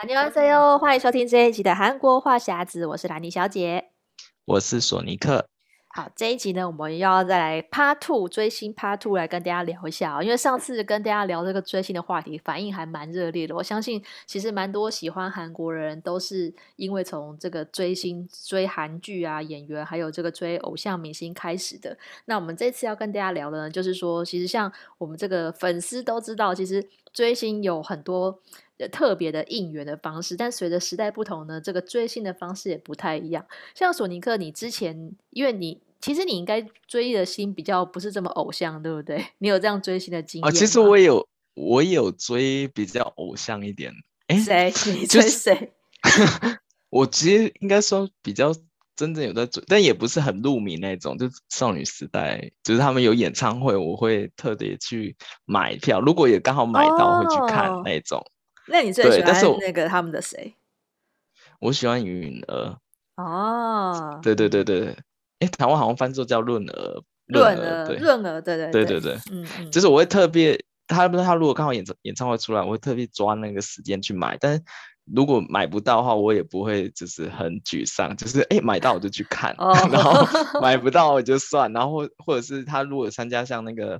안녕하세요，欢迎收听这一集的韩国话匣子，我是兰妮小姐，我是索尼克。好，这一集呢，我们又要再来 Part Two 追星 Part Two 来跟大家聊一下哦，因为上次跟大家聊这个追星的话题，反应还蛮热烈的。我相信其实蛮多喜欢韩国人都是因为从这个追星、追韩剧啊、演员，还有这个追偶像明星开始的。那我们这次要跟大家聊的呢，就是说，其实像我们这个粉丝都知道，其实追星有很多 特别的应援的方式，但随着时代不同呢，这个追星的方式也不太一样。像索尼克，你之前因为你。其实你应该追的星比较不是这么偶像，对不对？你有这样追星的经验吗？啊，其实我有，我有追比较偶像一点。哎，谁？你追谁？我其实应该说比较真正有在追，但也不是很入迷那种。就少女时代，就是他们有演唱会，我会特别去买票。如果也刚好买到，会去看那种。哦，那你最喜欢那个他们的谁？我喜欢允儿。哦，对对对对对。哎，台湾好像翻作叫润儿，润儿，对，润儿，对对对对对，嗯嗯，就是我会特别，他不是他如果刚好演唱演唱会出来，我会特别抓那个时间去买，但是如果买不到的话，我也不会就是很沮丧，就是哎买到我就去看，哦、然后买不到我就算，然后或或者是他如果参加像那个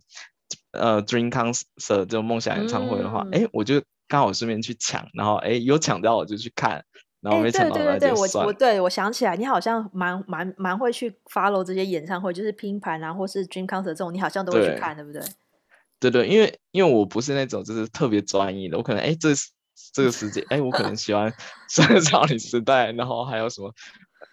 呃 Dream Concert 这种梦想演唱会的话，哎、嗯，我就刚好顺便去抢，然后哎有抢到我就去看。哎、欸，对对对对，我我对我想起来，你好像蛮蛮蛮会去 follow 这些演唱会，就是拼盘啊，或是 Dream Concert 这种，你好像都会去看，对，对不对？对对，因为因为我不是那种就是特别专一的，我可能哎这这个时间哎我可能喜欢 少女时代，然后还有什么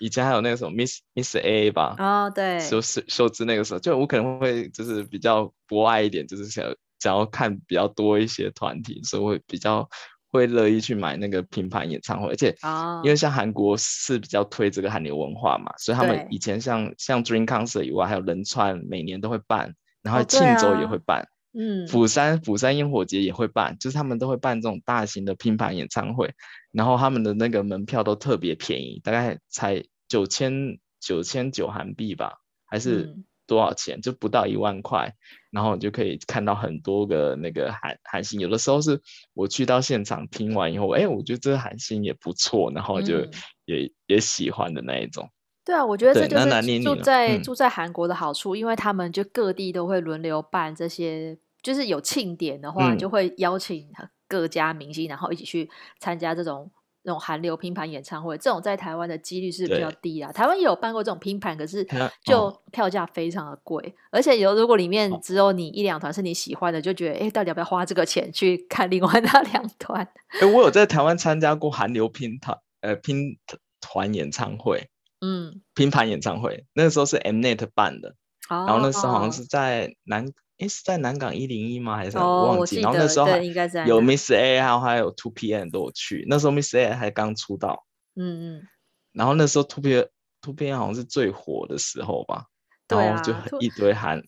以前还有那个什么 Miss Miss A 吧，哦对，秀秀秀智那个时候，就我可能会就是比较博爱一点，就是想想要看比较多一些团体，所以会比较。会乐意去买那个拼盘演唱会，而且因为像韩国是比较推这个韩流文化嘛，所以他们以前像像 Dream Concert 以外，还有仁川每年都会办，然后庆州也会办，嗯，釜山釜山烟火节也会办，就是他们都会办这种大型的拼盘演唱会，然后他们的那个门票都特别便宜，大概才九千九千九韩币吧，还是？多少钱？就不到一万块，然后你就可以看到很多个那个韩韩星。有的时候是我去到现场听完以后，哎，我觉得这个韩星也不错，然后就也、嗯、也喜欢的那一种。对啊，我觉得这就是住在住在韩国的好处，嗯，因为他们就各地都会轮流办这些，就是有庆典的话，就会邀请各家明星，然后一起去参加这种。那种韩流拼盘演唱会，这种在台湾的几率是比较低啊。台湾也有办过这种拼盘，可是就票价非常的贵，哦、而且有如果里面只有你一两团是你喜欢的，就觉得哎、欸，到底要不要花这个钱去看另外那两团？哎、欸，我有在台湾参加过韩流拼团呃拼团演唱会，嗯，拼盘演唱会，那个时候是 Mnet 办的，哦，然后那时候好像是在南。诶，是在南港一零一吗？还是、我、忘记？然后那时候还有 Miss A，还有还有 Two PM 都有去。那时候 Miss A 还刚出道，嗯嗯。然后那时候 Two PM Two PM 好像是最火的时候吧，然后就一堆韩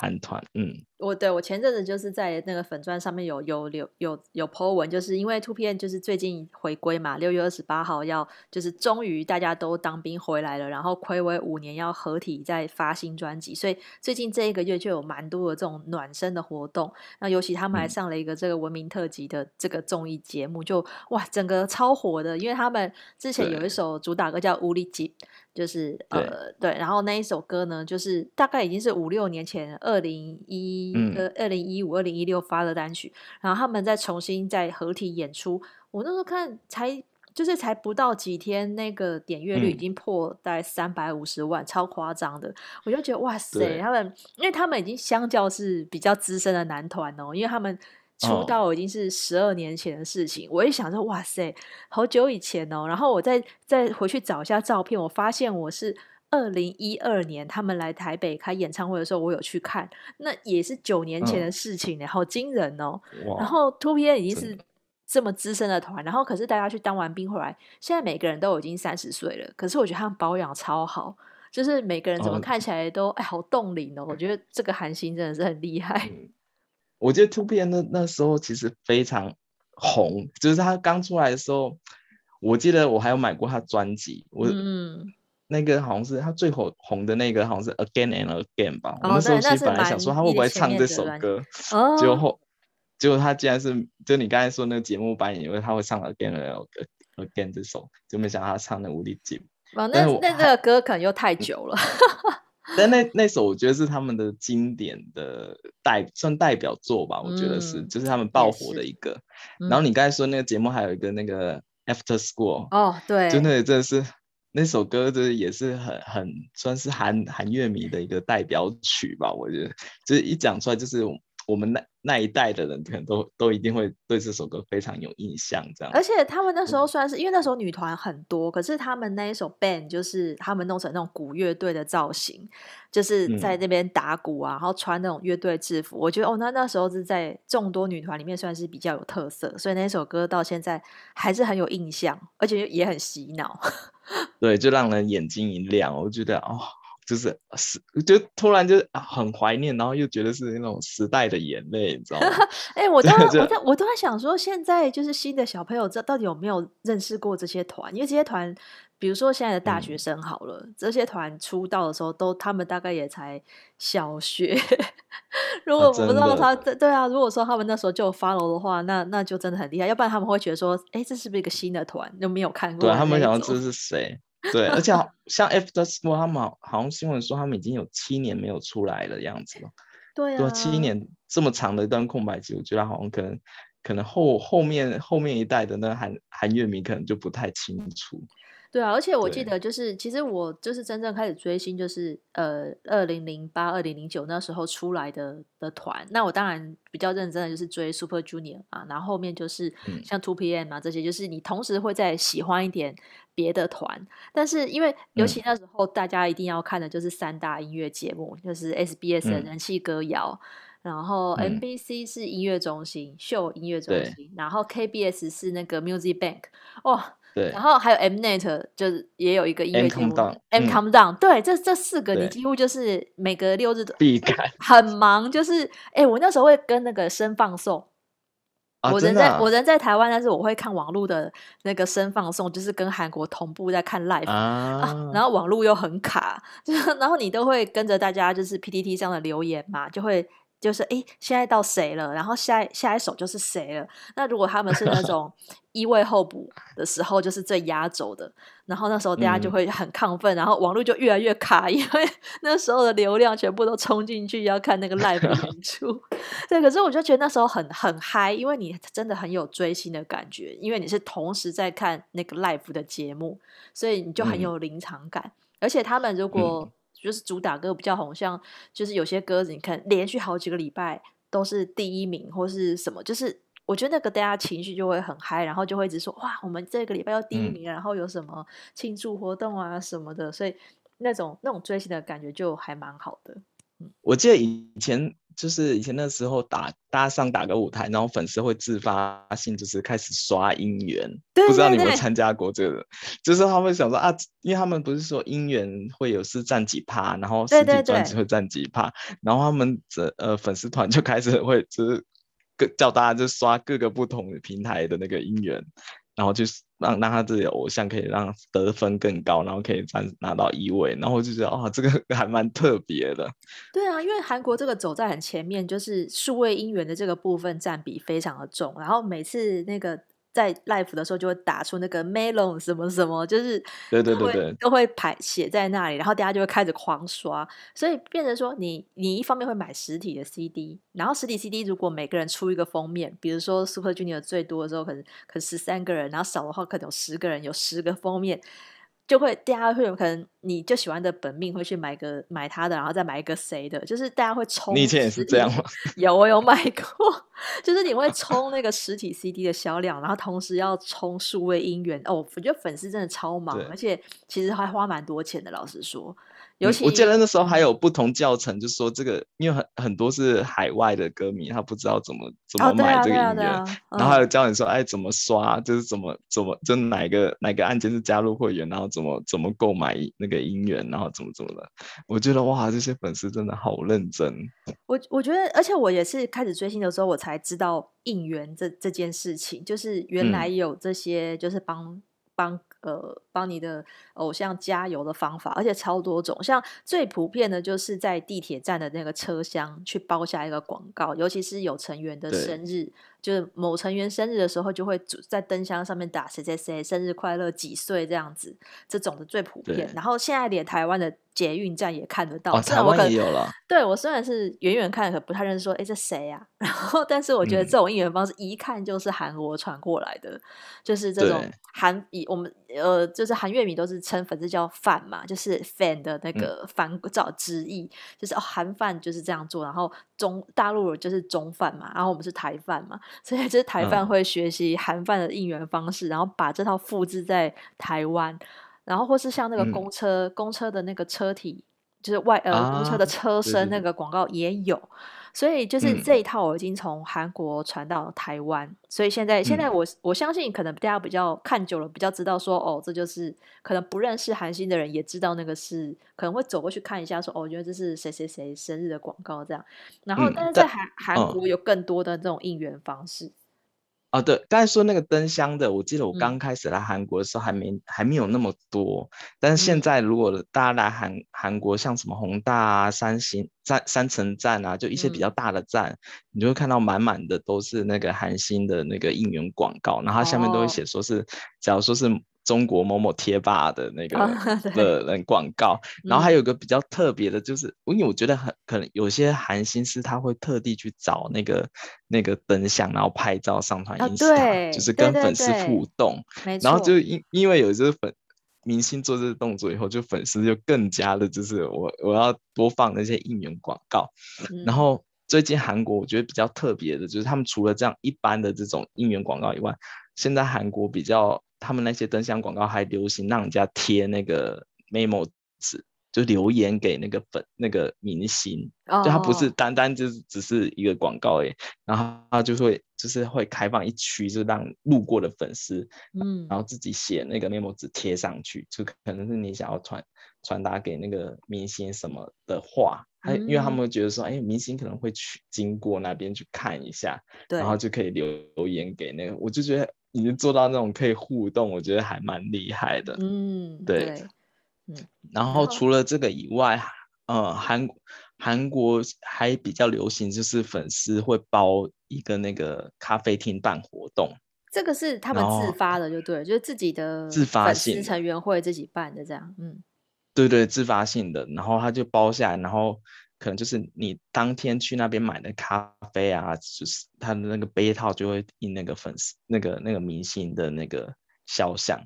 韩团，嗯。我对我前阵子就是在那个粉钻上面有有有有有 po 文，就是因为 Two PM 就是最近回归嘛，六月二十八号要就是终于大家都当兵回来了，然后暌违五年要合体再发新专辑，所以最近这一个月就有蛮多的这种暖身的活动。那尤其他们还上了一个这个文明特辑的这个综艺节目，就哇整个超火的，因为他们之前有一首主打歌叫《乌力吉》，就是呃对，然后那一首歌呢，就是大概已经是五六年前二零一。呃，二零一五、二零一六发的单曲，然后他们再重新再合体演出。我那时候看才就是才不到几天，那个点阅率已经破大概三百五十万，嗯，超夸张的。我就觉得哇塞，他们因为他们已经相较是比较资深的男团哦，因为他们出道已经是十二年前的事情。哦，我一想说哇塞，好久以前哦。然后我再再回去找一下照片，我发现我是。二零一二年他们来台北开演唱会的时候，我有去看，那也是九年前的事情，然、嗯、好惊人哦。然后 2PM 已经是这么资深的团，然后可是大家去当完兵回来，现在每个人都已经三十岁了，可是我觉得他们保养超好，就是每个人怎么看起来都、哦、哎好冻龄哦。我觉得这个韩星真的是很厉害。嗯、我觉得 Two P M 那那时候其实非常红，就是他刚出来的时候，我记得我还有买过他专辑，我嗯。那个好像是他最火红的那个，好像是 Again and Again 吧。哦、我那时候其实本来想说他会不会唱这首歌，结果后结果他竟然是就你刚才说那个节目版，以为他会唱 Again and Again 这首，就没想到他唱的无敌紧。哦，那那那个歌可能又太久了。但那那首我觉得是他们的经典的代算代表作吧，我觉得是，嗯、就是他们爆火的一个。嗯、然后你刚才说那个节目还有一个那个 After School 哦，对，就那真的是那首歌，就是也是很很算是韩韩乐迷的一个代表曲吧，我觉得，就是一讲出来就是。我们那那一代的人可能都都一定会对这首歌非常有印象，这样。而且他们那时候虽然是，因为那时候女团很多，可是他们那一首 band 就是他们弄成那种鼓乐队的造型，就是在那边打鼓啊，然后穿那种乐队制服。我觉得哦，那那时候是在众多女团里面算是比较有特色，所以那首歌到现在还是很有印象，而且也很洗脑。对，就让人眼睛一亮。我觉得哦。就是时，就突然就很怀念，然后又觉得是那种时代的眼泪，你知道吗？哎、欸，我都我都我都在想说，现在就是新的小朋友，这到底有没有认识过这些团？因为这些团，比如说现在的大学生好了，嗯、这些团出道的时候，都他们大概也才小学。如果我不知道他，对、啊、对啊，如果说他们那时候就有 follow 的话，那那就真的很厉害。要不然他们会觉得说，哎、欸，这是不是一个新的团？都没有看过。对，他们想要这是谁？对，而且 像 After School 他们好像新闻说他们已经有七年没有出来了样子了。对啊，七年这么长的一段空白期，我觉得好像可能可能后后面后面一代的那韩韩乐迷可能就不太清楚。对啊，而且我记得就是，其实我就是真正开始追星，就是呃，二零零八、二零零九那时候出来的的团。那我当然比较认真的就是追 Super Junior 啊，然后后面就是像 Two PM 啊这些，就是你同时会再喜欢一点别的团。但是因为尤其那时候大家一定要看的就是三大音乐节目，就是 SBS 的人气歌谣，然后 NBC 是音乐中心秀音乐中心，然后 KBS 是那个 Music Bank，哇。对，然后还有 Mnet，就是也有一个音乐节目 M Come Down，对，这这四个你几乎就是每个六日都必看，很忙。就是，哎，我那时候会跟那个生放送，我人在我人在台湾，但是我会看网络的那个生放送，就是跟韩国同步在看 live 啊，然后网络又很卡，就 然后你都会跟着大家就是 PTT 上的留言嘛，就会。就是哎，现在到谁了？然后下下一首就是谁了？那如果他们是那种 一位候补的时候，就是最压轴的。然后那时候大家就会很亢奋，嗯、然后网络就越来越卡，因为那时候的流量全部都冲进去要看那个 live 演出。对，可是我就觉得那时候很很嗨，因为你真的很有追星的感觉，因为你是同时在看那个 live 的节目，所以你就很有临场感。嗯、而且他们如果、嗯就是主打歌比较红，像就是有些歌子，你看连续好几个礼拜都是第一名或是什么，就是我觉得那个大家情绪就会很嗨，然后就会一直说哇，我们这个礼拜要第一名，然后有什么庆祝活动啊什么的，所以那种那种追星的感觉就还蛮好的。嗯，我记得以前。就是以前那时候打搭上打个舞台，然后粉丝会自发性就是开始刷姻缘，对对对，不知道你有没有参加过这个？就是他们想说啊，因为他们不是说姻缘会有是占几趴，然后实体专辑会占几趴，然后他们这呃粉丝团就开始会就是各叫大家就刷各个不同平台的那个音源。然后就是让让他自己的偶像可以让得分更高，然后可以占拿到一位，然后就觉得啊，这个 还蛮特别的。对啊，因为韩国这个走在很前面，就是数位姻缘的这个部分占比非常的重，然后每次那个。在 live 的时候就会打出那个 melon 什么什么，就是对对对对，都会排写在那里，然后大家就会开始狂刷，所以变成说你你一方面会买实体的 CD，然后实体 CD 如果每个人出一个封面，比如说 Super Junior 最多的时候可能可能十三个人，然后少的话可能有十个人有十个封面。就会大家会有可能你就喜欢的本命会去买个买他的，然后再买一个谁的，就是大家会冲。你以前也是这样吗？有，我有买过，就是你会冲那个实体 CD 的销量，然后同时要冲数位音源哦。我觉得粉丝真的超忙，而且其实还花蛮多钱的，老实说。尤其、嗯、我记得那时候还有不同教程，就是说这个，因为很很多是海外的歌迷，他不知道怎么怎么买这个音乐，哦啊啊啊嗯、然后还有教你说，哎，怎么刷，就是怎么怎么，就哪个哪个按键是加入会员，然后怎么怎么购买那个音源，然后怎么怎么的。我觉得哇，这些粉丝真的好认真。我我觉得，而且我也是开始追星的时候，我才知道应援这这件事情，就是原来有这些，就是帮帮。呃帮你的偶像加油的方法，而且超多种。像最普遍的就是在地铁站的那个车厢去包下一个广告，尤其是有成员的生日。就是某成员生日的时候，就会在灯箱上面打谁谁谁生日快乐几岁这样子，这种的最普遍。然后现在连台湾的捷运站也看得到，哦、台湾也有了。对，我虽然是远远看，可不太认识说，哎，这谁呀、啊？然后，但是我觉得这种应援方式一看就是韩国传过来的，嗯、就是这种韩以我们呃，就是韩乐米都是称粉丝叫饭嘛，就是 fan 的那个反照直译，就是哦韩饭就是这样做，然后中大陆就是中饭嘛，然后我们是台饭嘛。所以，就是台饭会学习韩饭的应援方式，嗯，然后把这套复制在台湾，然后或是像那个公车，嗯、公车的那个车体，就是外呃、啊、公车的车身那个广告也有。对对对所以就是这一套我已经从韩国传到台湾，嗯，所以现在现在我我相信可能大家比较看久了，比较知道说哦，这就是可能不认识韩星的人也知道那个是可能会走过去看一下说哦，原来这是谁谁谁生日的广告这样。然后但是在韩韩国有更多的这种应援方式。哦，对，刚才说那个灯箱的，我记得我刚开始来韩国的时候还没、嗯、还没有那么多，但是现在如果大家来韩韩国，像什么宏大啊、三星、三三层站啊，就一些比较大的站，嗯、你就会看到满满的都是那个韩星的那个应援广告，然后它下面都会写说是，哦、假如说是。中国某某贴吧的那个 的人广告，哦，然后还有个比较特别的，就是因为我觉得很可能有些韩星是他会特地去找那个那个灯箱，然后拍照上传 Instagram，就是跟粉丝互动。对对对，然后就因因为有这个粉明星做这个动作以后，就粉丝就更加的，就是我我要多放那些应援广告，嗯。然后最近韩国我觉得比较特别的，就是他们除了这样一般的这种应援广告以外，现在韩国比较。他们那些灯箱广告还流行让人家贴那个 memo 纸，就留言给那个粉那个明星，oh. 就他不是单单就是只是一个广告诶，然后他就会就是会开放一区，就让路过的粉丝，嗯，然后自己写那个 memo 纸贴上去，就可能是你想要传传达给那个明星什么的话，他、嗯、因为他们会觉得说，哎，明星可能会去经过那边去看一下，对，然后就可以留留言给那个，我就觉得。已经做到那种可以互动，我觉得还蛮厉害的。嗯，对，嗯。然后除了这个以外，呃，韩韩国还比较流行，就是粉丝会包一个那个咖啡厅办活动。这个是他们自发的，就对，就是自己的自发性成员会自己办的这样。嗯，对对，自发性的，然后他就包下来，然后。可能就是你当天去那边买的咖啡啊，就是他的那个杯套就会印那个粉丝那个那个明星的那个肖像，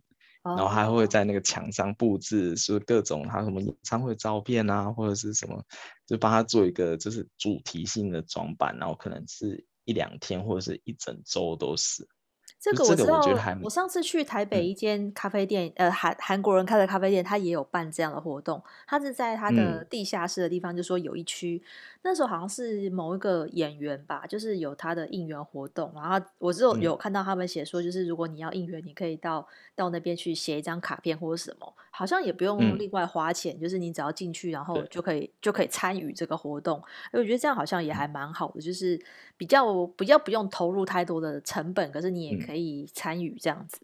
然后还会在那个墙上布置，是各种他什么演唱会照片啊，或者是什么，就帮他做一个就是主题性的装扮，然后可能是一两天或者是一整周都是。这个我知道，我上次去台北一间咖啡店，嗯、呃，韩韩国人开的咖啡店，他也有办这样的活动。他是在他的地下室的地方，就说有一区。嗯那时候好像是某一个演员吧，就是有他的应援活动，然后我只有有看到他们写说，就是如果你要应援，你可以到到那边去写一张卡片或者什么，好像也不用另外花钱，嗯、就是你只要进去，然后就可以就可以参与这个活动。我觉得这样好像也还蛮好的，就是比较比较不用投入太多的成本，可是你也可以可以参与这样子。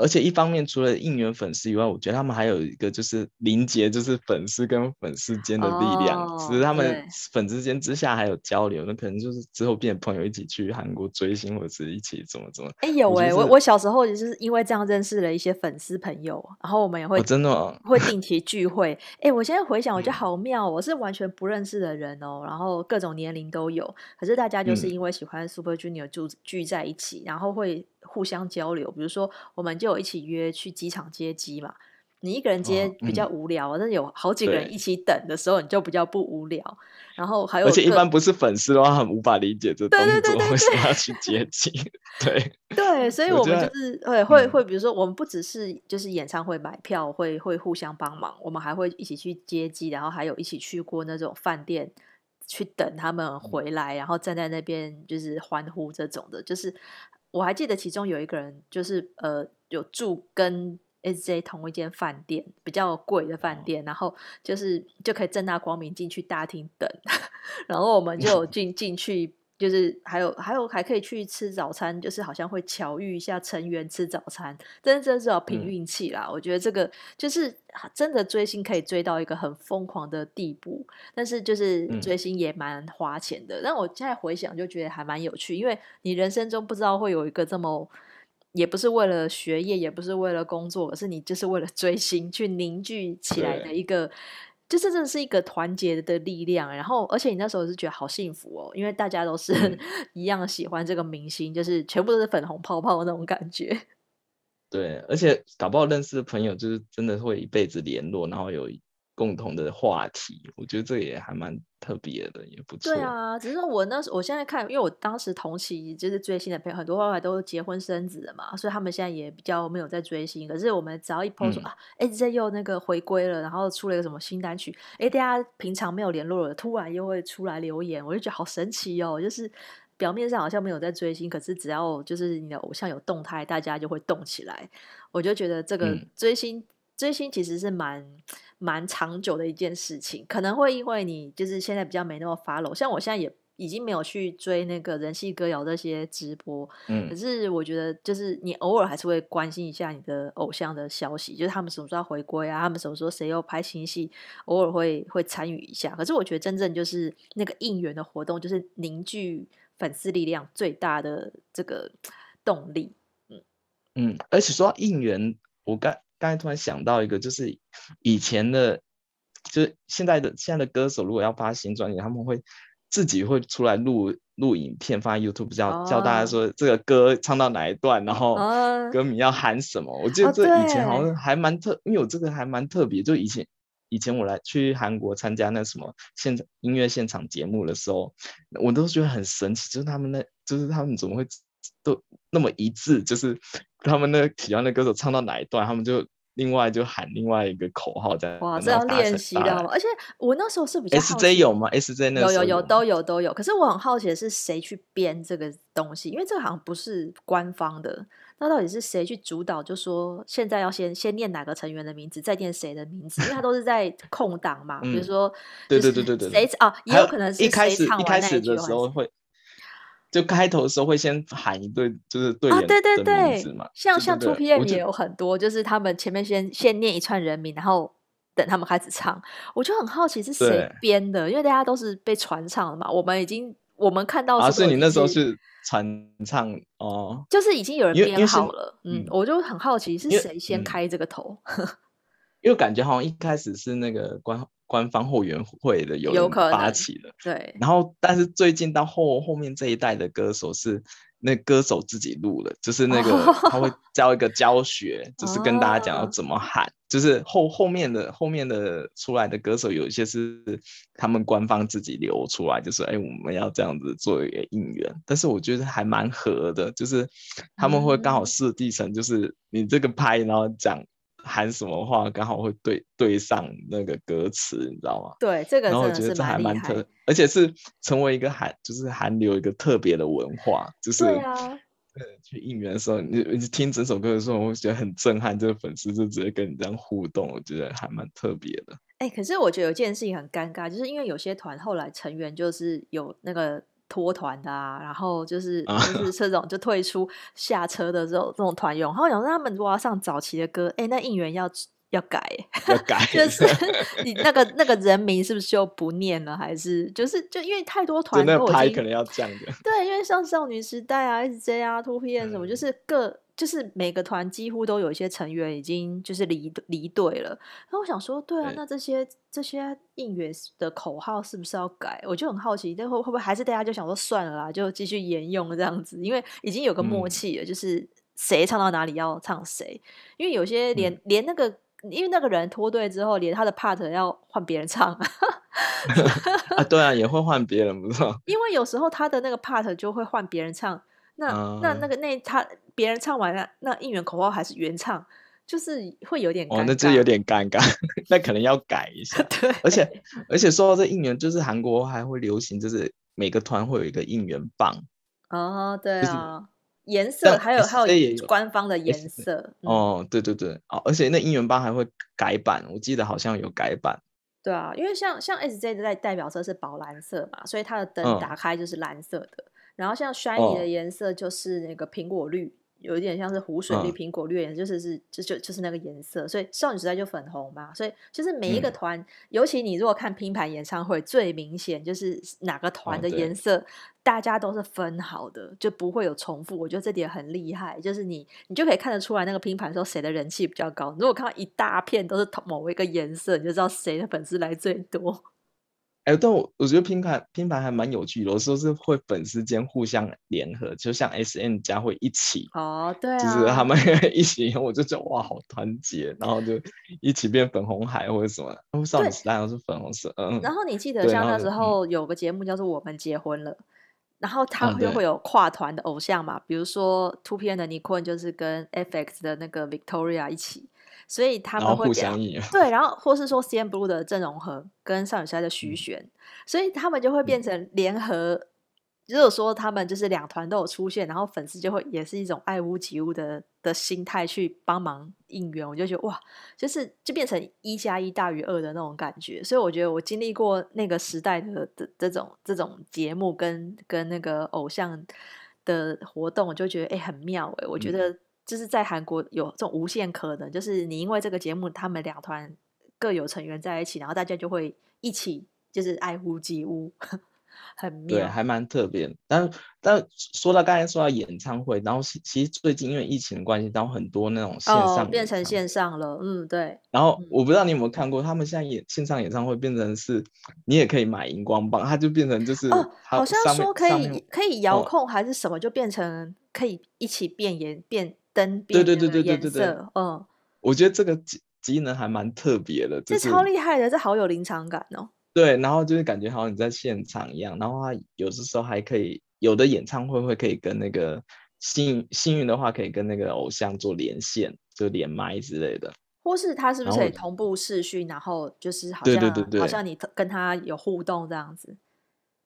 而且一方面，除了应援粉丝以外，我觉得他们还有一个就是连接，就是粉丝跟粉丝间的力量。哦、只是他们粉丝间之下还有交流，那可能就是之后变朋友，一起去韩国追星，或者是一起怎么怎么。哎、欸、有哎、欸，我我小时候也是因为这样认识了一些粉丝朋友，然后我们也会、哦、真的、哦、会定期聚会。哎、欸，我现在回想，我觉得好妙，我是完全不认识的人哦，然后各种年龄都有，可是大家就是因为喜欢 Super Junior 就聚在一起，然后会。互相交流，比如说，我们就有一起约去机场接机嘛。你一个人接比较无聊，哦嗯、但是有好几个人一起等的时候，你就比较不无聊。然后还有，而且一般不是粉丝的话，很无法理解这动作为什么要去接机。对对，所以我们就是会会会，比如说，我们不只是就是演唱会买票会会互相帮忙，我们还会一起去接机，然后还有一起去过那种饭店去等他们回来，然后站在那边就是欢呼这种的，就是。我还记得其中有一个人，就是呃，有住跟 SJ 同一间饭店，比较贵的饭店，然后就是就可以正大光明进去大厅等，然后我们就进进去就是还有还有还可以去吃早餐，就是好像会巧遇一下成员吃早餐，真的真是要凭运气啦。嗯、我觉得这个就是真的追星可以追到一个很疯狂的地步，但是就是追星也蛮花钱的。嗯、但我现在回想就觉得还蛮有趣，因为你人生中不知道会有一个这么，也不是为了学业，也不是为了工作，而是你就是为了追星去凝聚起来的一个。就这真的是一个团结的力量，然后而且你那时候是觉得好幸福哦，因为大家都是 一样喜欢这个明星，嗯、就是全部都是粉红泡泡的那种感觉。对，而且搞不好认识的朋友就是真的会一辈子联络，然后有。共同的话题，我觉得这也还蛮特别的，也不错。对啊，只是我那时，我现在看，因为我当时同期就是追星的朋友，很多后来都结婚生子了嘛，所以他们现在也比较没有在追星。可是我们只要一 post 说、嗯、啊，哎，这又那个回归了，然后出了一个什么新单曲，哎，大家平常没有联络了，突然又会出来留言，我就觉得好神奇哦。就是表面上好像没有在追星，可是只要就是你的偶像有动态，大家就会动起来。我就觉得这个追星，嗯、追星其实是蛮。蛮长久的一件事情，可能会因为你就是现在比较没那么 follow，像我现在也已经没有去追那个人气歌谣这些直播，嗯，可是我觉得就是你偶尔还是会关心一下你的偶像的消息，就是他们什么时候要回归啊，他们什么时候谁又拍新戏，偶尔会会参与一下。可是我觉得真正就是那个应援的活动，就是凝聚粉丝力量最大的这个动力，嗯嗯，而且说到应援，我刚。刚才突然想到一个，就是以前的，就是现在的现在的歌手，如果要发新专辑，他们会自己会出来录录影片发 YouTube，教教大家说这个歌唱到哪一段，然后歌名要喊什么。我记得这以前好像还蛮特，因为我这个还蛮特别。就以前以前我来去韩国参加那什么现场音乐现场节目的时候，我都觉得很神奇，就是他们那，就是他们怎么会都那么一致，就是。他们那喜欢的歌手唱到哪一段，他们就另外就喊另外一个口号在。哇，这样练习的，而且我那时候是比较 S J 有吗？S J 那有有有都有都有。可是我很好奇的是谁去编这个东西，因为这个好像不是官方的，那到底是谁去主导？就说现在要先先念哪个成员的名字，再念谁的名字？因为他都是在空档嘛，比如说，对对对对对，谁啊？也有可能是一句，一开始的时候会。就开头的时候会先喊一对，就是对。啊，对对对，像像 2PM 也有很多，就是他们前面先先念一串人名，然后等他们开始唱。我就很好奇是谁编的，因为大家都是被传唱的嘛。我们已经我们看到是，啊，是你那时候是传唱哦，就是已经有人编好了。嗯，我就很好奇是谁先开这个头，因为，嗯，因为感觉好像一开始是那个官。官方后援会的有人发起的，对。然后，但是最近到后后面这一代的歌手是那歌手自己录的，就是那个他会教一个教学，就是跟大家讲要怎么喊。就是后后面的后面的出来的歌手有一些是他们官方自己留出来，就是哎我们要这样子做一个应援。但是我觉得还蛮合的，就是他们会刚好设计成就是你这个拍，然后讲。喊什么话刚好会对对上那个歌词，你知道吗？对，这个然后我觉得这还蛮特，而且是成为一个韩，就是韩流一个特别的文化，就是对啊，去应援的时候，你你听整首歌的时候，我会觉得很震撼，这个粉丝就直接跟你这样互动，我觉得还蛮特别的。哎、欸，可是我觉得有件事情很尴尬，就是因为有些团后来成员就是有那个。脱团的啊，然后就是就是。这种就退出下车的这种这种团员，然后想说他们如果要上早期的歌，哎，那应援要要改，要改，就是你那个那个人名是不是就不念了，还是就是就因为太多团，那拍可能要这样的，对，因为像少女时代啊、SJ 啊、Two P N 什么，就是各。就是每个团几乎都有一些成员已经就是离离队了，然后我想说，对啊，那这些这些应援的口号是不是要改？我就很好奇，但会会不会还是大家就想说算了啦，就继续沿用这样子？因为已经有个默契了，嗯、就是谁唱到哪里要唱谁。因为有些连、嗯、连那个，因为那个人脱队之后，连他的 part 要换别人唱啊，对啊，也会换别人，不错。因为有时候他的那个 part 就会换别人唱。那、嗯、那那个那他别人唱完了，那应援口号还是原唱，就是会有点尴尬。哦，那就有点尴尬，那可能要改一下。对，而且而且说到这应援，就是韩国还会流行，就是每个团会有一个应援棒。哦，对啊，颜、就是、色还有还有官方的颜色。哦，对对对，哦，而且那应援棒还会改版，我记得好像有改版。对啊，因为像像 SJ 的代代表色是宝蓝色嘛，所以它的灯打开就是蓝色的。嗯然后像 Shiny 的颜色就是那个苹果绿。哦有一点像是湖水绿、苹果绿颜色，就是是就就就是那个颜色，所以少女时代就粉红嘛，所以就是每一个团，嗯、尤其你如果看拼盘演唱会，最明显就是哪个团的颜色，哦、大家都是分好的，就不会有重复。我觉得这点很厉害，就是你你就可以看得出来那个拼盘的时候谁的人气比较高。如果看到一大片都是同某一个颜色，你就知道谁的粉丝来最多。哎，但我我觉得拼盘拼盘还蛮有趣的，有时候是会粉丝间互相联合，就像 SM 家会一起哦，对、啊，就是他们 一起，我就觉得哇，好团结，然后就一起变粉红海或者什么，然后少女时代都是粉红色，嗯。然后你记得像那时候有个节目叫做《我们结婚了》，然后他就会有跨团的偶像嘛，嗯、比如说 2PM 的 Nicole 就是跟 FX 的那个 Victoria 一起。所以他们会互相对，然后或是说 CNBLUE 的郑容和跟少女时代的徐玄，嗯，所以他们就会变成联合。嗯、如果说他们就是两团都有出现，然后粉丝就会也是一种爱屋及乌的的心态去帮忙应援，我就觉得哇，就是就变成一加一大于二的那种感觉。所以我觉得我经历过那个时代的的这种这种节目跟跟那个偶像的活动，我就觉得哎、欸、很妙哎，我觉得。就是在韩国有这种无限可能，就是你因为这个节目，他们两团各有成员在一起，然后大家就会一起就是爱屋及乌，很妙，对，还蛮特别。但但说到刚才说到演唱会，然后其实最近因为疫情的关系，然后很多那种线上、哦、变成线上了，嗯，对。然后我不知道你有没有看过，他们现在演线上演唱会变成是，你也可以买荧光棒，它就变成就是哦，好像说可以可以遥控还是什么，就变成可以一起变颜变。灯变的颜色，嗯，我觉得这个机机能还蛮特别的，这超厉害的，这好有临场感哦。对，然后就是感觉好像你在现场一样，然后它有的时候还可以，有的演唱会会可以跟那个幸幸运的话可以跟那个偶像做连线，就连麦之类的，或是他是不是可以同步视讯，然后就是好像对对对对，好像你跟他有互动这样子。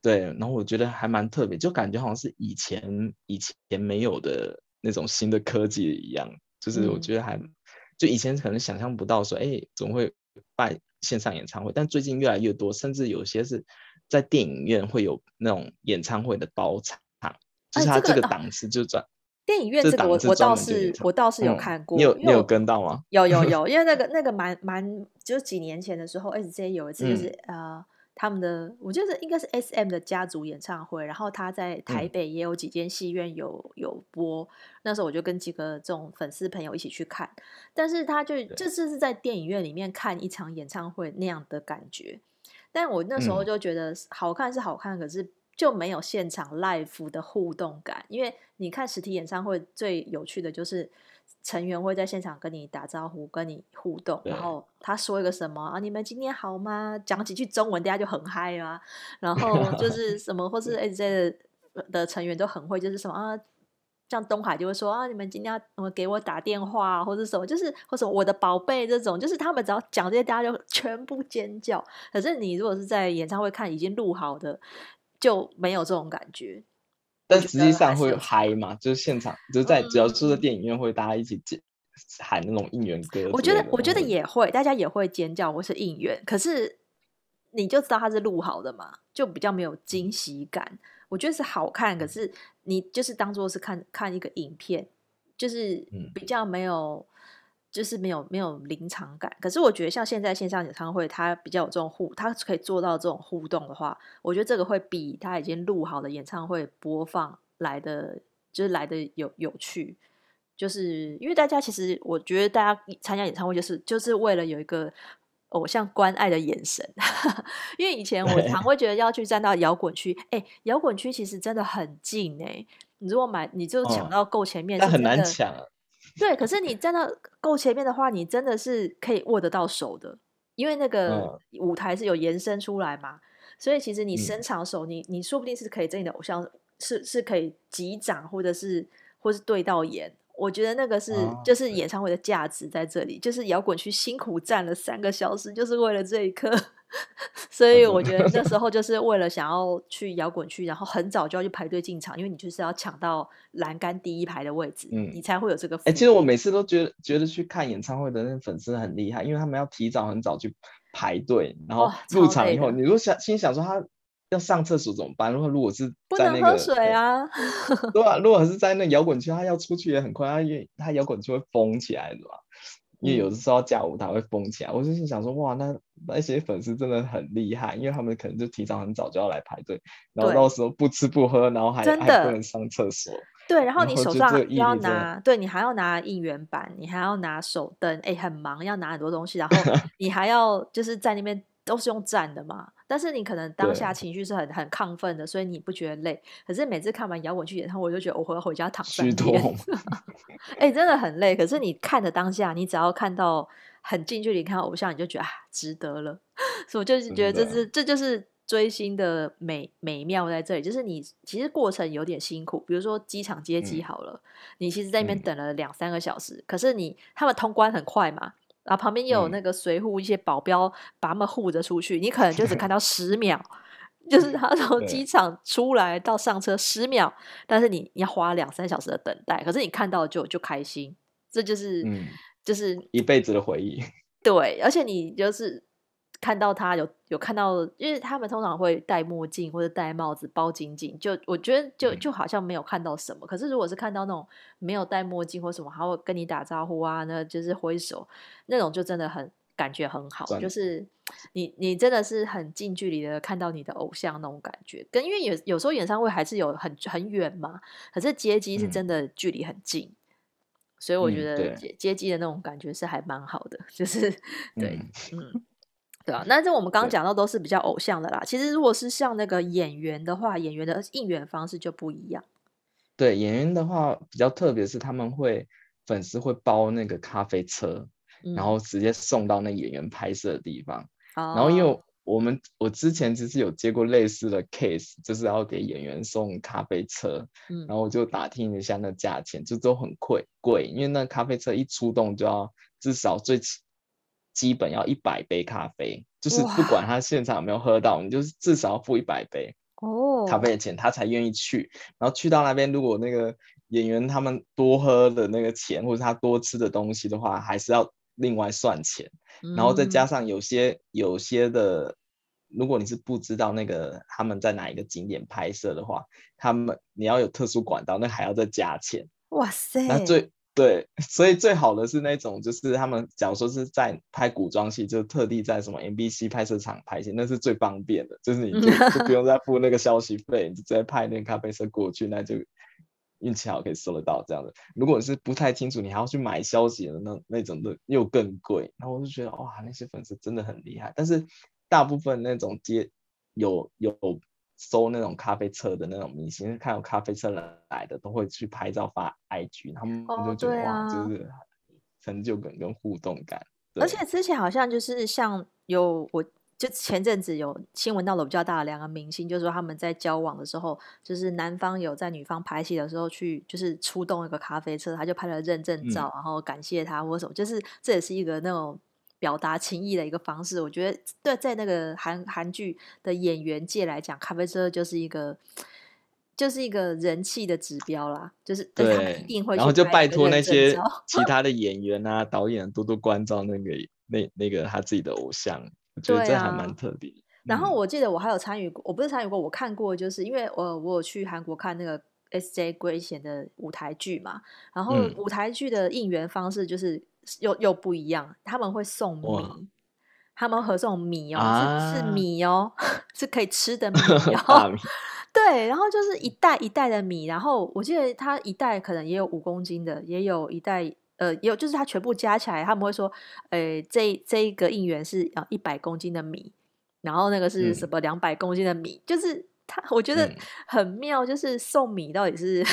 对，然后我觉得还蛮特别，就感觉好像是以前以前没有的。那种新的科技一样，就是我觉得还、嗯、就以前可能想象不到说，哎，总会办线上演唱会，但最近越来越多，甚至有些是在电影院会有那种演唱会的包场，就是它这个档次就转、哎这个哦、电影院这个我我倒是我倒是有看过，嗯、你有你有跟到吗？有有有，因为那个那个蛮蛮就是几年前的时候，SJ 有一次就是、嗯、呃。他们的我觉得应该是 SM 的家族演唱会，然后他在台北也有几间戏院有有播，那时候我就跟几个这种粉丝朋友一起去看，但是他就这次是在电影院里面看一场演唱会那样的感觉，但我那时候就觉得好看是好看，可是就没有现场 live 的互动感，因为你看实体演唱会最有趣的就是。成员会在现场跟你打招呼，跟你互动，然后他说一个什么啊？你们今天好吗？讲几句中文，大家就很嗨啊。然后就 是什么，或是 A J 的成员都很会，就是什么啊，像东海就会说啊，你们今天要怎么给我打电话，或者什么，就是或者我的宝贝这种，就是他们只要讲这些，大家就全部尖叫。可是你如果是在演唱会看已经录好的，就没有这种感觉。但实际上会嗨嘛？就是现场，就是在只要住在电影院会大家一起喊那种应援歌。我觉得，我觉得也会，大家也会尖叫或是应援。可是你就知道它是录好的嘛，就比较没有惊喜感。我觉得是好看，可是你就是当做是看看一个影片，就是比较没有。就是没有没有临场感，可是我觉得像现在线上演唱会，它比较有这种互，它可以做到这种互动的话，我觉得这个会比它已经录好的演唱会播放来的，就是来的有有趣。就是因为大家其实，我觉得大家参加演唱会就是就是为了有一个偶像关爱的眼神。因为以前我常 会觉得要去站到摇滚区，哎，摇滚区其实真的很近哎，你如果买你就抢到够前面，那、哦、很难抢。对，可是你站到够前面的话，你真的是可以握得到手的，因为那个舞台是有延伸出来嘛，嗯、所以其实你伸长手，你你说不定是可以跟你的偶像是是可以击掌，或者是或是对到眼。我觉得那个是、哦、就是演唱会的价值在这里，就是摇滚区辛苦站了三个小时，就是为了这一刻。所以我觉得那时 候就是为了想要去摇滚区，然后很早就要去排队进场，因为你就是要抢到栏杆第一排的位置，嗯，你才会有这个。哎、欸，其实我每次都觉得觉得去看演唱会的那粉丝很厉害，因为他们要提早很早去排队，然后入场以后，你如果想心想说他要上厕所怎么办？如果如果是在那个不能喝水啊，对啊，如果是在那摇滚区，他要出去也很快，他因为他摇滚区会封起来的嘛。因为有的时候假舞台会封起来，我就是想说，哇，那那些粉丝真的很厉害，因为他们可能就提早很早就要来排队，然后到时候不吃不喝，然后还还不能上厕所。对，然后你手上要拿，对你还要拿应援板，你还要拿手灯，哎，很忙，要拿很多东西，然后 你还要就是在那边。都是用站的嘛，但是你可能当下情绪是很很亢奋的，所以你不觉得累。可是每次看完摇滚剧演唱会，我就觉得我要回家躺三天。哎、欸，真的很累。可是你看的当下，你只要看到很近距离看偶像，你就觉得啊，值得了。所以我就是觉得这是这就是追星的美美妙在这里，就是你其实过程有点辛苦。比如说机场接机好了，嗯、你其实在那边等了两三个小时，嗯、可是你他们通关很快嘛。然后旁边又有那个随护一些保镖把他们护着出去，嗯、你可能就只看到十秒，就是他从机场出来到上车十秒，但是你你要花两三小时的等待，可是你看到就就开心，这就是、嗯、就是一辈子的回忆。对，而且你就是。看到他有有看到，因为他们通常会戴墨镜或者戴帽子包紧紧，就我觉得就就好像没有看到什么。可是如果是看到那种没有戴墨镜或什么，还会跟你打招呼啊，那就是挥手那种，就真的很感觉很好。就是你你真的是很近距离的看到你的偶像那种感觉，跟因为有有时候演唱会还是有很很远嘛，可是接机是真的距离很近，嗯、所以我觉得接接机的那种感觉是还蛮好的，就是 对，嗯。嗯对啊，那这我们刚刚讲到都是比较偶像的啦。其实如果是像那个演员的话，演员的应援方式就不一样。对，演员的话比较特别，是他们会粉丝会包那个咖啡车，嗯、然后直接送到那演员拍摄的地方。哦、然后因为我们我之前其实有接过类似的 case，就是要给演员送咖啡车，嗯、然后我就打听一下那价钱，就都很贵贵，因为那咖啡车一出动就要至少最起。基本要一百杯咖啡，就是不管他现场有没有喝到，你就是至少要付一百杯哦咖啡的钱，他才愿意去。然后去到那边，如果那个演员他们多喝的那个钱，或者他多吃的东西的话，还是要另外算钱。嗯、然后再加上有些有些的，如果你是不知道那个他们在哪一个景点拍摄的话，他们你要有特殊管道，那还要再加钱。哇塞！那最对，所以最好的是那种，就是他们假如说是在拍古装戏，就特地在什么 MBC 拍摄场拍戏，那是最方便的，就是你就 就不用再付那个消息费，你就直接派那个咖啡车过去，那就运气好可以收得到这样的。如果是不太清楚，你还要去买消息的那那种的又更贵。然后我就觉得哇，那些粉丝真的很厉害，但是大部分那种接有有。有收那种咖啡车的那种明星，看到咖啡车来的都会去拍照发 IG，他们就觉得、哦啊、哇，就是成就感跟互动感。而且之前好像就是像有，我就前阵子有新闻到了比较大的两个明星，就是说他们在交往的时候，就是男方有在女方拍戏的时候去，就是出动一个咖啡车，他就拍了认证照，嗯、然后感谢他或什么，就是这也是一个那种。表达情意的一个方式，我觉得对，在那个韩韩剧的演员界来讲，咖啡车就是一个就是一个人气的指标啦，就是对他们一定会。然后就拜托那些其他的 演员啊、导演多多关照那个那那个他自己的偶像，我觉得这还蛮特别。啊嗯、然后我记得我还有参与过，我不是参与过，我看过，就是因为我我有去韩国看那个 S.J. 圭贤的舞台剧嘛，然后舞台剧的应援方式就是。又又不一样，他们会送米，他们合送米哦，啊、是是米哦，是可以吃的米 哦。米 对，然后就是一袋一袋的米，然后我记得他一袋可能也有五公斤的，也有一袋呃，也有就是他全部加起来，他们会说，呃，这这一个应援是啊一百公斤的米，然后那个是什么两百公斤的米，嗯、就是他我觉得很妙，就是送米到底是，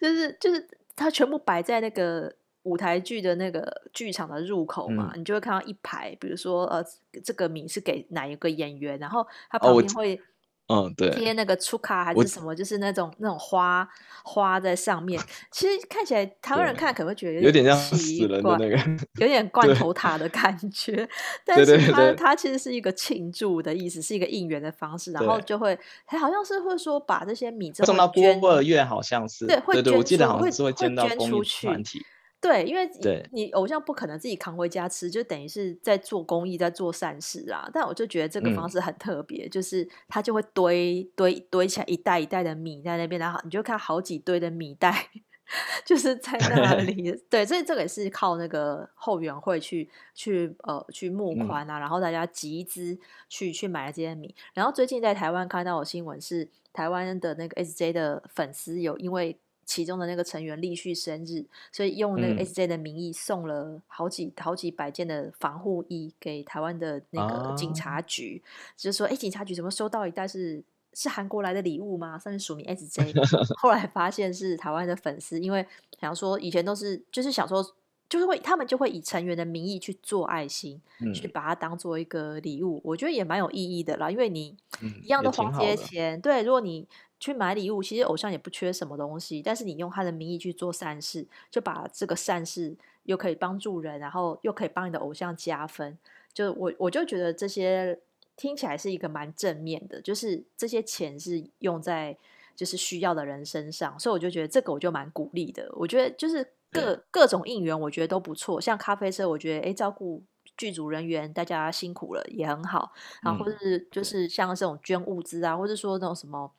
就是就是他全部摆在那个。舞台剧的那个剧场的入口嘛，嗯、你就会看到一排，比如说呃，这个米是给哪一个演员，然后他旁边会，嗯，对，贴那个出卡还是什么，就是那种那种花花在上面。其实看起来台湾人看可能会觉得有点像死人的那个，有点罐头塔的感觉。但是它它其实是一个庆祝的意思，是一个应援的方式，然后就会还好像是会说把这些米送到孤儿院，好像是对，会捐，我记得好像是会捐到公益团体。对，因为你偶像不可能自己扛回家吃，就等于是在做公益，在做善事啊。但我就觉得这个方式很特别，嗯、就是他就会堆堆堆起来一袋一袋的米在那边，然后你就看好几堆的米袋，就是在那 里。对，所以这个也是靠那个后援会去去呃去募款啊，嗯、然后大家集资去去买了这些米。然后最近在台湾看到的新闻是，台湾的那个 SJ 的粉丝有因为。其中的那个成员立旭生日，所以用那个 SJ 的名义送了好几、嗯、好几百件的防护衣给台湾的那个警察局，啊、就是说，哎，警察局怎么收到一袋是是韩国来的礼物吗？上面署名 SJ，后来发现是台湾的粉丝，因为想说以前都是就是想说就是会他们就会以成员的名义去做爱心，嗯、去把它当做一个礼物，我觉得也蛮有意义的啦，因为你一样的花这些钱，对，如果你。去买礼物，其实偶像也不缺什么东西，但是你用他的名义去做善事，就把这个善事又可以帮助人，然后又可以帮你的偶像加分。就我我就觉得这些听起来是一个蛮正面的，就是这些钱是用在就是需要的人身上，所以我就觉得这个我就蛮鼓励的。我觉得就是各、嗯、各种应援，我觉得都不错。像咖啡车，我觉得哎，照顾剧组人员大家辛苦了也很好，然后或者是就是像这种捐物资啊，或者说那种什么。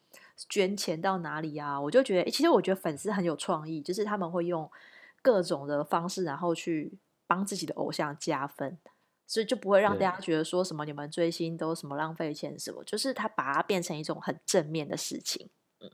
捐钱到哪里啊？我就觉得，其实我觉得粉丝很有创意，就是他们会用各种的方式，然后去帮自己的偶像加分，所以就不会让大家觉得说什么你们追星都什么浪费钱什么，就是他把它变成一种很正面的事情。嗯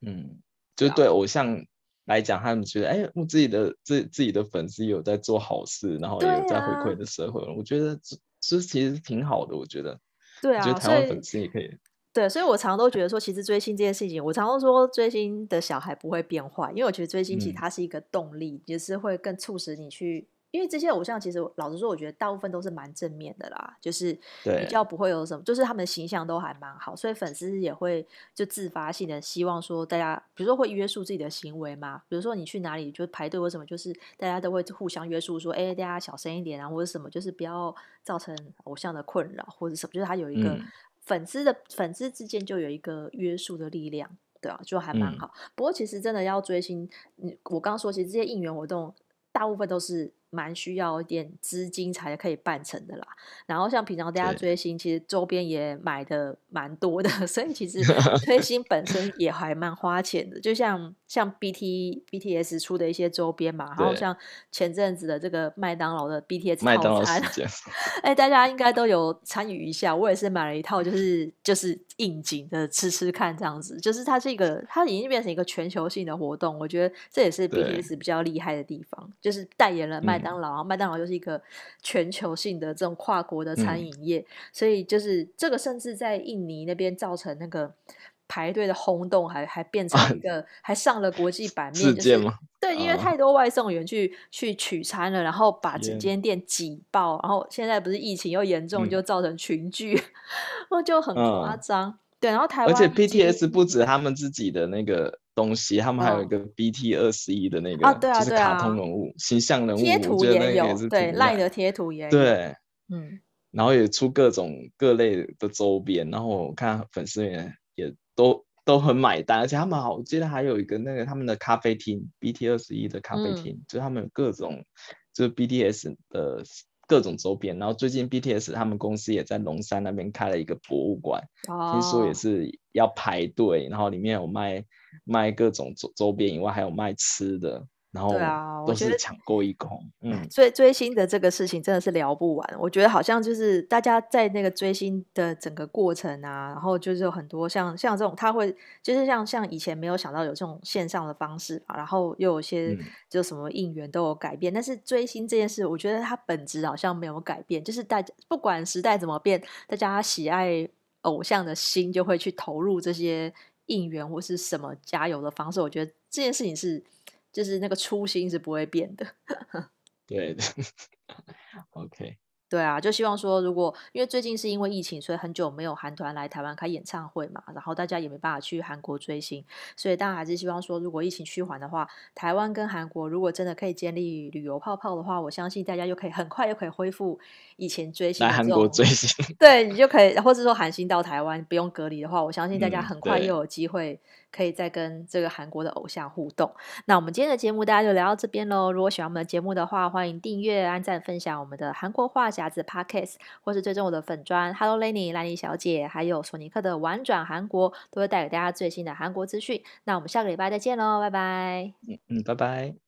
嗯，就对偶像来讲，他们觉得哎，我自己的自自己的粉丝有在做好事，然后也有在回馈的社会，啊、我觉得这这其实挺好的。我觉得，对啊，我觉得台湾粉丝也可以。对，所以我常常都觉得说，其实追星这件事情，我常常说追星的小孩不会变坏，因为我觉得追星其实它是一个动力，也、嗯、是会更促使你去。因为这些偶像其实老实说，我觉得大部分都是蛮正面的啦，就是比较不会有什么，就是他们的形象都还蛮好，所以粉丝也会就自发性的希望说，大家比如说会约束自己的行为嘛，比如说你去哪里就排队或什么，就是大家都会互相约束说，哎，大家小声一点啊，或者什么，就是不要造成偶像的困扰或者什么，就是他有一个。嗯粉丝的粉丝之间就有一个约束的力量，对啊，就还蛮好。嗯、不过其实真的要追星，你，我刚刚说，其实这些应援活动大部分都是。蛮需要一点资金才可以办成的啦。然后像平常大家追星，其实周边也买的蛮多的，所以其实 追星本身也还蛮花钱的。就像像 B T B T S 出的一些周边嘛，然后像前阵子的这个麦当劳的 B T S 套餐，哎，大家应该都有参与一下。我也是买了一套，就是就是应景的吃吃看这样子。就是它是一个，它已经变成一个全球性的活动。我觉得这也是 B T S 比较厉害的地方，就是代言了麦。麦当劳，麦当劳就是一个全球性的这种跨国的餐饮业，嗯、所以就是这个，甚至在印尼那边造成那个排队的轰动还，还还变成一 个，啊、还上了国际版面。事件吗？对，因为太多外送员去、啊、去取餐了，然后把整间店挤爆然后现在不是疫情又严重，就造成群聚，我、嗯、就很夸张。啊、对，然后台湾，而且 BTS 不止他们自己的那个。东西，他们还有一个 BT 二十一的那个，就是卡通人物、形象人物，贴图也有，对，LINE 的贴图也有，对，嗯，然后也出各种各类的周边，然后我看粉丝也也都都很买单，而且他们好，我记得还有一个那个他们的咖啡厅，BT 二十一的咖啡厅，就是他们有各种就是 BTS 的。各种周边，然后最近 BTS 他们公司也在龙山那边开了一个博物馆，哦、听说也是要排队，然后里面有卖卖各种周周边以外，还有卖吃的。然后对啊，都是抢购一空。嗯，追追星的这个事情真的是聊不完。我觉得好像就是大家在那个追星的整个过程啊，然后就是有很多像像这种，他会就是像像以前没有想到有这种线上的方式嘛，然后又有些就什么应援都有改变。嗯、但是追星这件事，我觉得它本质好像没有改变，就是大家不管时代怎么变，大家喜爱偶像的心就会去投入这些应援或是什么加油的方式。我觉得这件事情是。就是那个初心是不会变的。对的，OK。对啊，就希望说，如果因为最近是因为疫情，所以很久没有韩团来台湾开演唱会嘛，然后大家也没办法去韩国追星，所以当然还是希望说，如果疫情趋缓的话，台湾跟韩国如果真的可以建立旅游泡泡的话，我相信大家又可以很快又可以恢复以前追星来韩国追星，对，你就可以，或者说韩星到台湾不用隔离的话，我相信大家很快又有机会可以再跟这个韩国的偶像互动。那我们今天的节目大家就聊到这边喽。如果喜欢我们的节目的话，欢迎订阅、按赞、分享我们的韩国话匣子 Podcast，或是追踪我的粉砖 Hello Lenny 兰妮小姐，还有索尼克的玩转韩国，都会带给大家最新的韩国资讯。那我们下个礼拜再见喽，拜拜。嗯嗯，拜拜。